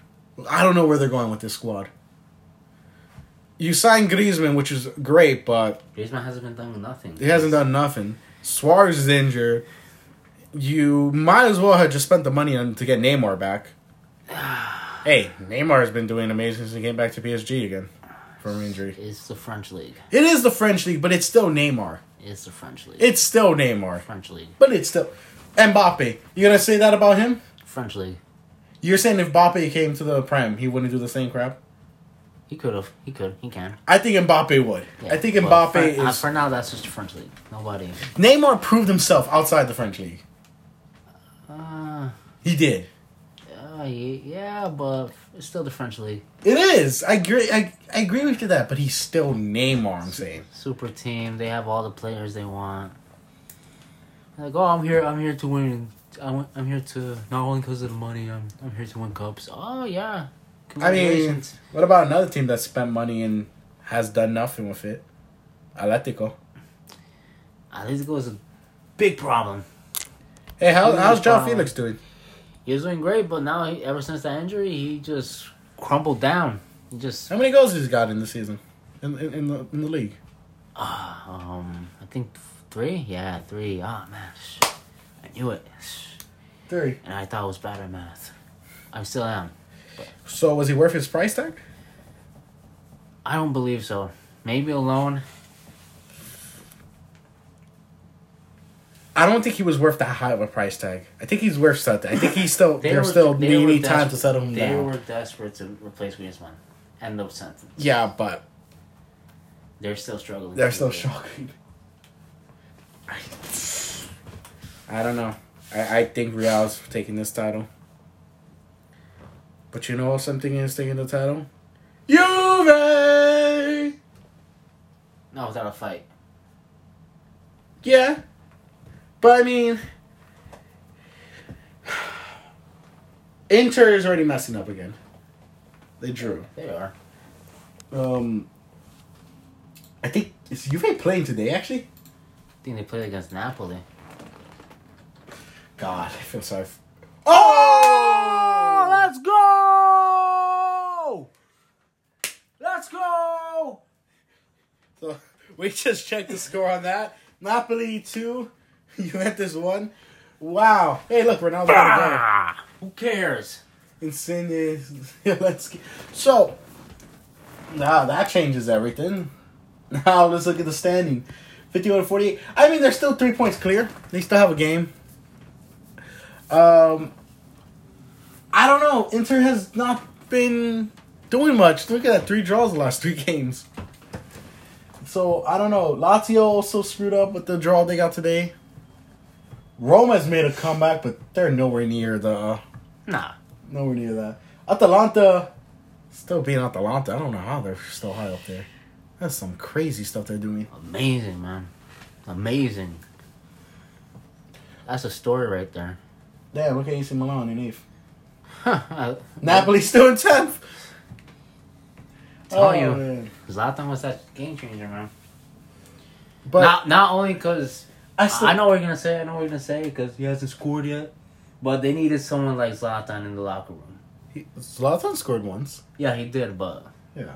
I don't know where they're going with this squad. You signed Griezmann, which is great, but Griezmann hasn't been done nothing. he hasn't done nothing. Suarez is injured. You might as well have just spent the money on to get Neymar back. hey, Neymar has been doing amazing since he came back to PSG again from injury. It's the French league. It is the French league, but it's still Neymar. It's the French league. It's still Neymar, French league. but it's still Mbappe. You gonna say that about him? French league. You're saying if Mbappe came to the Prem, he wouldn't do the same crap? He could have. He could. He can. I think Mbappe would. Yeah. I think Mbappe for, uh, is. for now, that's just the French league. Nobody. Neymar proved himself outside the French league. Uh, He did. uh, yeah, but it's still the French league. It is. I agree. I, I agree with you that, but he's still Neymar. I'm saying. Super team. They have all the players they want. Like, oh, I'm here. I'm here to win. I'm, I'm here to not only because of the money. I'm I'm here to win cups. Oh yeah. I mean, what about another team that spent money and has done nothing with it? Atletico. Atletico is a big problem. Hey, how, Huge how's João. Felix doing? He was doing great, but now he, ever since that injury, he just crumbled down. He just How many goals has he got in the season, in in, in the in the league? um I think three. Yeah, three. Ah man, I knew it, Three. and I thought I was bad at math. I still am. So was he worth his price tag? I don't believe so. Maybe a loan. I don't think he was worth that high of a price tag. I think he's worth something. I think he's still They they're were- still they were need time desperate- to settle him down. They down. were desperate to replace Griezmann. End of sentence. Yeah, but They're still struggling. they're still shocking. I don't know. I, I think Real's taking this title. But you know what something is taking the title? Juve! No, without a fight. Yeah. But I mean Inter is already messing up again. They drew. They are. Um I think is Juve playing today actually? I think they played against Napoli. God, I feel sorry. f- Oh, let's go! Let's go! So we just checked the score on that. Napoli two, Juventus one. Wow! Hey, look, Ronaldo who cares? Insigne. let's get, so now that changes everything. Now let's look at the standing. 51 48. I mean, they're still three points clear. They still have a game. Um, I don't know. Inter has not been doing much. Look at that, three draws the last three games. So I don't know. Lazio also screwed up with the draw they got today. Roma's made a comeback, but they're nowhere near the uh, Nah. nowhere near that. Atalanta still being Atalanta. I don't know how they're still high up there. That's some crazy stuff they're doing. Amazing, man. Amazing. That's a story right there. Yeah, look at AC Milan in eighth. Napoli still in tenth. Tell you. Oh, man. Zlatan was that game changer, man. But not not only because I still I know what you're gonna say. I know what you're gonna say because he hasn't scored yet. But they needed someone like Zlatan in the locker room. he, Zlatan scored once. Yeah, he did, but Yeah.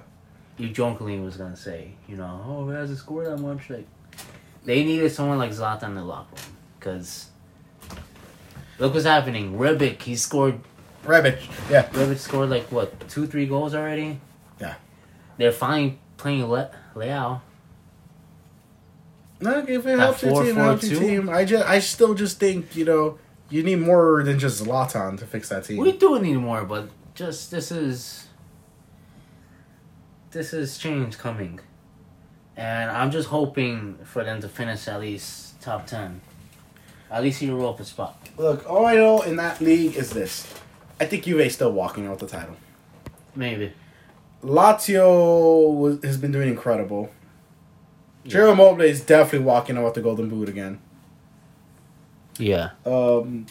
you jokingly was gonna say, you know, oh, he hasn't scored that much. Like, they needed someone like Zlatan in the locker room because look what's happening. Rebic, he scored. Rebic. Yeah. Rebic scored like what two, three goals already. Yeah. They're finally playing Le- Leao. No, if it helps your team, it helps your team. I just, I still just think you know you need more than just Zlatan to fix that team. We do need more, but just this is this is change coming, and I'm just hoping for them to finish at least top ten, at least Europa spot. Look, all I know in that league is this: I think Juve's still walking out with the title. Maybe. Lazio was, has been doing incredible. Ciro Immobile is definitely walking out with the Golden Boot again. Yeah. Um,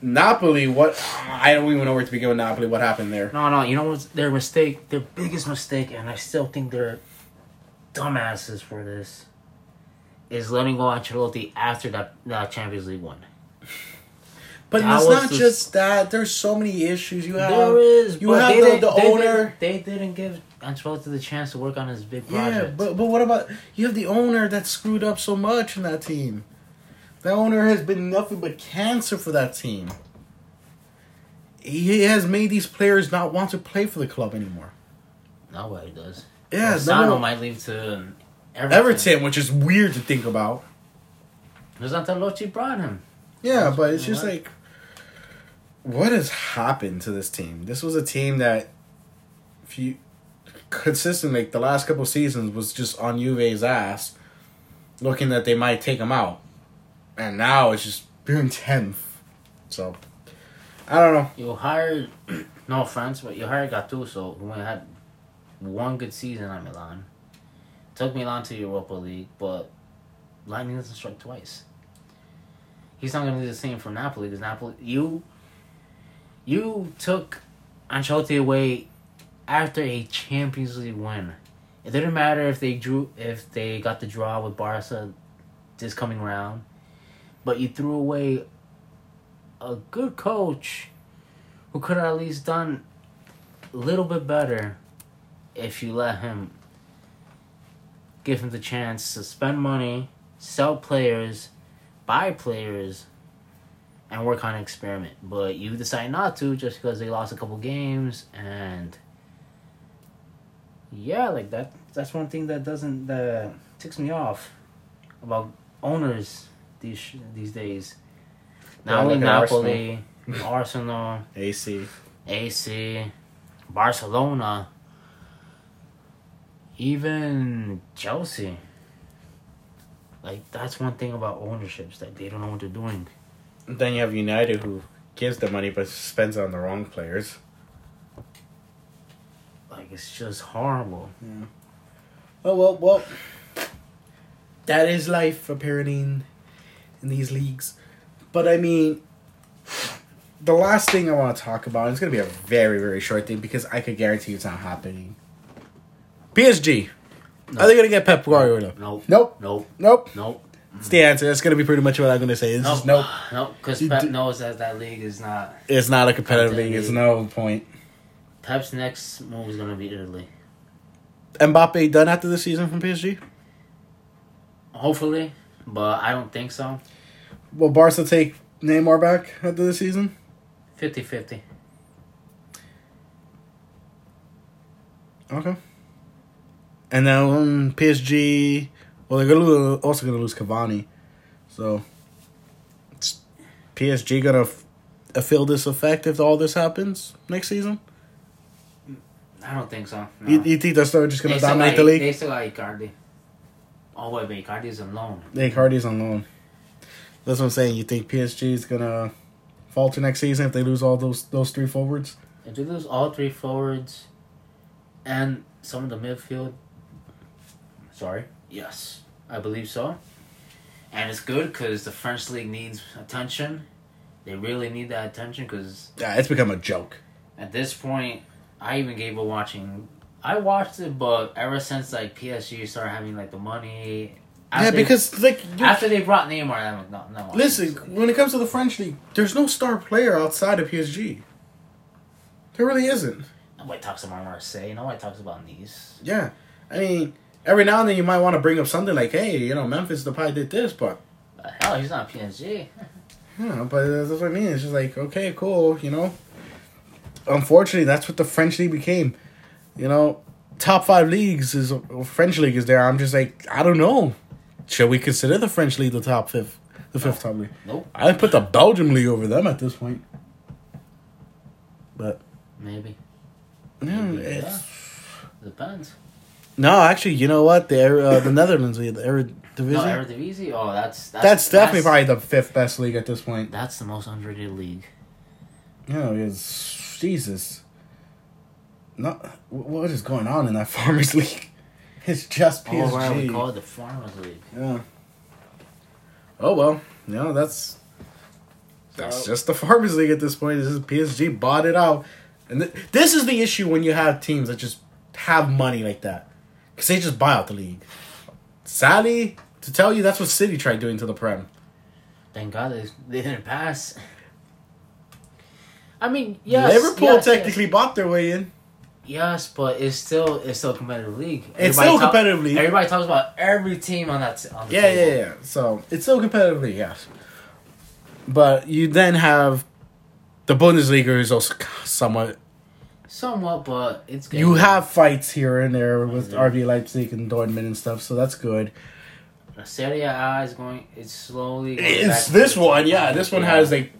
Napoli, what? I don't even know where to begin with Napoli. What happened there? No, no. You know what's their mistake? Their biggest mistake, and I still think they're dumbasses for this. Is letting go Ancelotti after that, that Champions League one. But That it's not the- just that. There's so many issues. You have there is, you but have they the- the they owner- Didn't, they didn't give Ancelotti the chance to work on his big project. Yeah, but but what about you have the owner that screwed up so much in that team? That owner has been nothing but cancer for that team. He has made these players not want to play for the club anymore. Nobody does. Yeah, Sano no, might leave to Everton. Everton, which is weird to think about. Because Ancelotti brought him. Yeah, That's but it's just what- like, what has happened to this team? This was a team that, if you consistently the last couple seasons was just on Juve's ass, looking that they might take him out, and now it's just they're tenth. So, I don't know. You hired, no offense, but you hired Gattuso, who had one good season at Milan. Took Milan to Europa League, but lightning doesn't strike twice. He's not going to do the same for Napoli because Napoli, you, you took Ancelotti away after a Champions League win. It didn't matter if they drew, if they got the draw with Barca this coming round, but you threw away a good coach who could have at least done a little bit better if you let him give him the chance to spend money, sell players, buy players, and work on an experiment. But you decide not to just because they lost a couple games and yeah, like that. That's one thing that doesn't that ticks me off about owners these these days. Not only at Napoli, Arsenal, AC. AC, Barcelona, even Chelsea. Like that's one thing about ownerships that they don't know what they're doing. Then you have United who gives the money but spends it on the wrong players. Like it's just horrible. Oh well, well. That is life apparently in, in these leagues, but I mean, the last thing I want to talk about is going to be a very very short thing because I could guarantee it's not happening. PSG, No. are they going to get Pep Guardiola? Nope. Nope. Nope. Nope. Nope. It's the answer. That's going to be pretty much what I'm going to say. It's Nope. just nope. Nope. Because Pep knows that that league is not. It's not a competitive league. It's no point. Pep's next move is gonna be Italy. Mbappe done after the season from PSG. Hopefully, but I don't think so. Will Barca take Neymar back after the season? 50-50. Okay. And then um, PSG, well, they're gonna lose, also gonna lose Cavani, so it's PSG gonna f- uh, feel this effect if all this happens next season. I don't think so. No. You, you think they're still just They still dominate got- the league? They still got Icardi. Oh wait, but Icardi's alone. They Cardi's on loan. That's what I'm saying. You think PSG is gonna falter next season if they lose all those those three forwards? if they lose all three forwards and some of the midfield, sorry, yes, I believe so. And it's good because the French league needs attention. They really need that attention because Yeah, it's become a joke. at this point, I even gave up watching. I watched it, but ever since like PSG started having like the money, yeah, they- because like after they brought Neymar, I'm not, not watching listen, when it comes to the French league, there's no star player outside of PSG. There really isn't. nobody talks about Marseille. Nobody talks about Nice. Yeah, I mean, every now and then you might want to bring up something like, "Hey, you know, Memphis Depay did this," but hell, he's not PSG. know, but that's what I mean. It's just like, okay, cool, you know. Unfortunately, that's what the French league became. You know, top five leagues is French league is there. I'm just like, I don't know. Should we consider the French league the top fifth, the fifth top league? Nope. I put the Belgium league over them at this point. But Maybe. yeah, Maybe, it's, Depends. no, actually, you know what? The uh, the Netherlands league, the Eredivisie. No, Eredivisie. Oh, that's that's, that's definitely that's, probably the fifth best league at this point. That's the most underrated league. Yeah, it's Jesus. Not what is going on in that farmers league? It's just PSG. Oh, right, we PSG. call it the Farmers League. yeah. Oh well, you know that's that's So- just the farmers league at this point. This is PSG bought it out, and th- this is the issue when you have teams that just have money like that, because they just buy out the league. Sadly, to tell you, that's what City tried doing to the Prem. Thank God they, they didn't pass. I mean, yes, Liverpool yes, technically bought their way in. Yes, but it's still it's still a competitive league. It's still a talk- competitive league. Everybody talks about every team on that. On the Yeah, table. yeah, yeah. So it's still competitively, yes. But you then have the Bundesliga is also somewhat. Somewhat, but it's good. You have fights here and there with Mhm. RB Leipzig and Dortmund and stuff, so that's good. Serie A is going. It's slowly. going It's this one, yeah. This one has like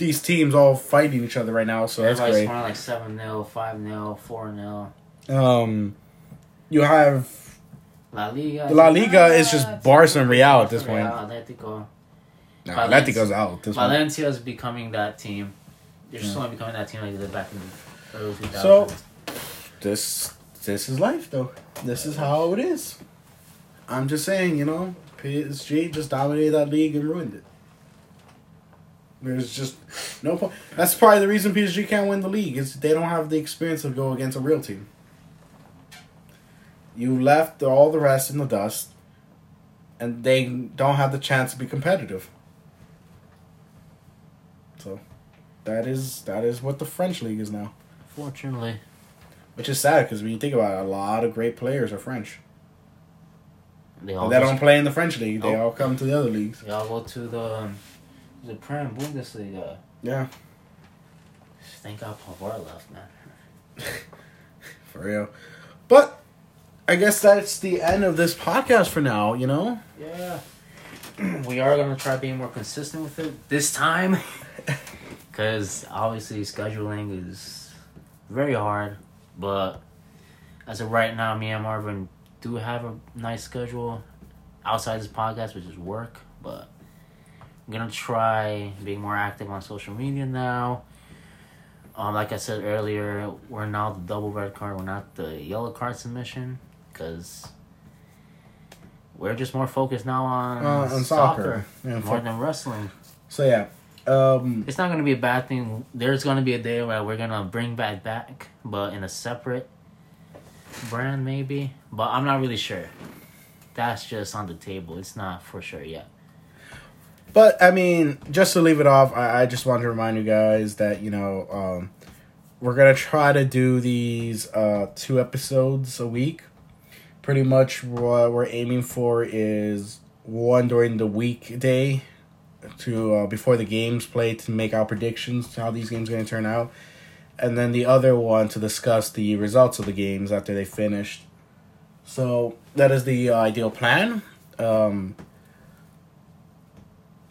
these teams all fighting each other right now, so that's Everybody's great. scoring like seven 0 five 0 four 0 Um, you have La Liga. La Liga is just Barca and Real at this Real, point. Atletico. nah, Atletico's out. at This. Valencia is becoming that team. They're Yeah. slowly becoming that team like they did back in the early 2000s. So- this this is life though. This is how it is. I'm just saying, you know, PSG just dominated that league and ruined it. There's just no point. That's probably the reason PSG can't win the league is they don't have the experience to go against a real team. You left all the rest in the dust, and they don't have the chance to be competitive. So, that is that is what the French league is now. Fortunately, Which is sad because when you think about it, a lot of great players are French. they all they don't play in the French league. They all come to the other leagues. They all go to the um, the Prem Bundesliga. Yeah, Thank God Pavard left, man. for real. But I guess that's the end of this podcast for now. You know. Yeah. we are gonna try being more consistent with it this time, because obviously scheduling is very hard. But as of right now, me and Marvin do have a nice schedule outside this podcast, which is work. But I'm gonna try being more active on social media now. Um, like I said earlier, we're now the double red card. We're not the yellow card submission because we're just more focused now on, Uh, on soccer, soccer. More than wrestling. So yeah, um, It's not gonna be a bad thing. There's gonna be a day where we're gonna bring back back, but in a separate brand maybe. But I'm not really sure. That's just on the table. It's not for sure yet. But I mean, just to leave it off, I, I just want to remind you guys that you know um, we're gonna try to do these uh, two episodes a week. Pretty much, what we're aiming for is one during the weekday to uh, before the games play to make our predictions to how these games are to turn out, and then the other one to discuss the results of the games after they finished. So that is the uh, ideal plan. Um,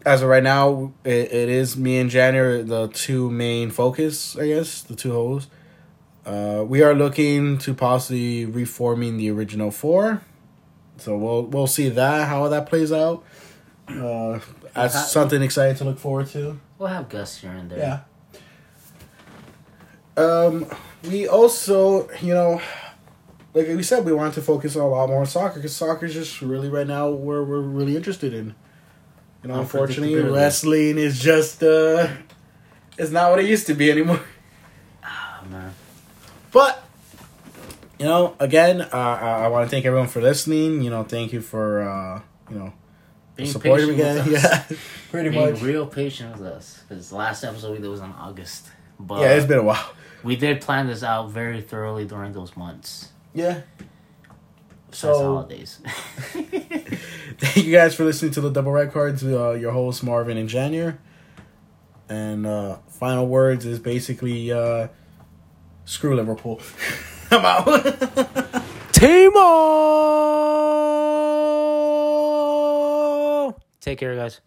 as of right now, it, it is me and January the two main focus. I guess the two hosts. Uh, we are looking to possibly reforming the original four, so we'll we'll see that how that plays out. Uh, that's Ha- something exciting to look forward to. We'll have Gus here and there. Yeah. um, we also, you know, like we said, we wanted to focus a lot more on soccer because soccer is just really right now where we're really interested in. You know, unfortunately, wrestling is just uh, it's not what it used to be anymore. Oh, man. But you know, again, uh, I, I want to thank everyone for listening. You know, thank you for uh, you know Being supporting again. with us. Yeah, pretty Being much. real patient with us. Because the last episode we did was in August. But Yeah, it's been a while. we did plan this out very thoroughly during those months. Yeah. So So holidays. thank you guys for listening to the Double Red Cards. Uh, your host Marvin and Janier. And uh, final words is basically uh, screw Liverpool. I'm out. Timo! Take care, guys.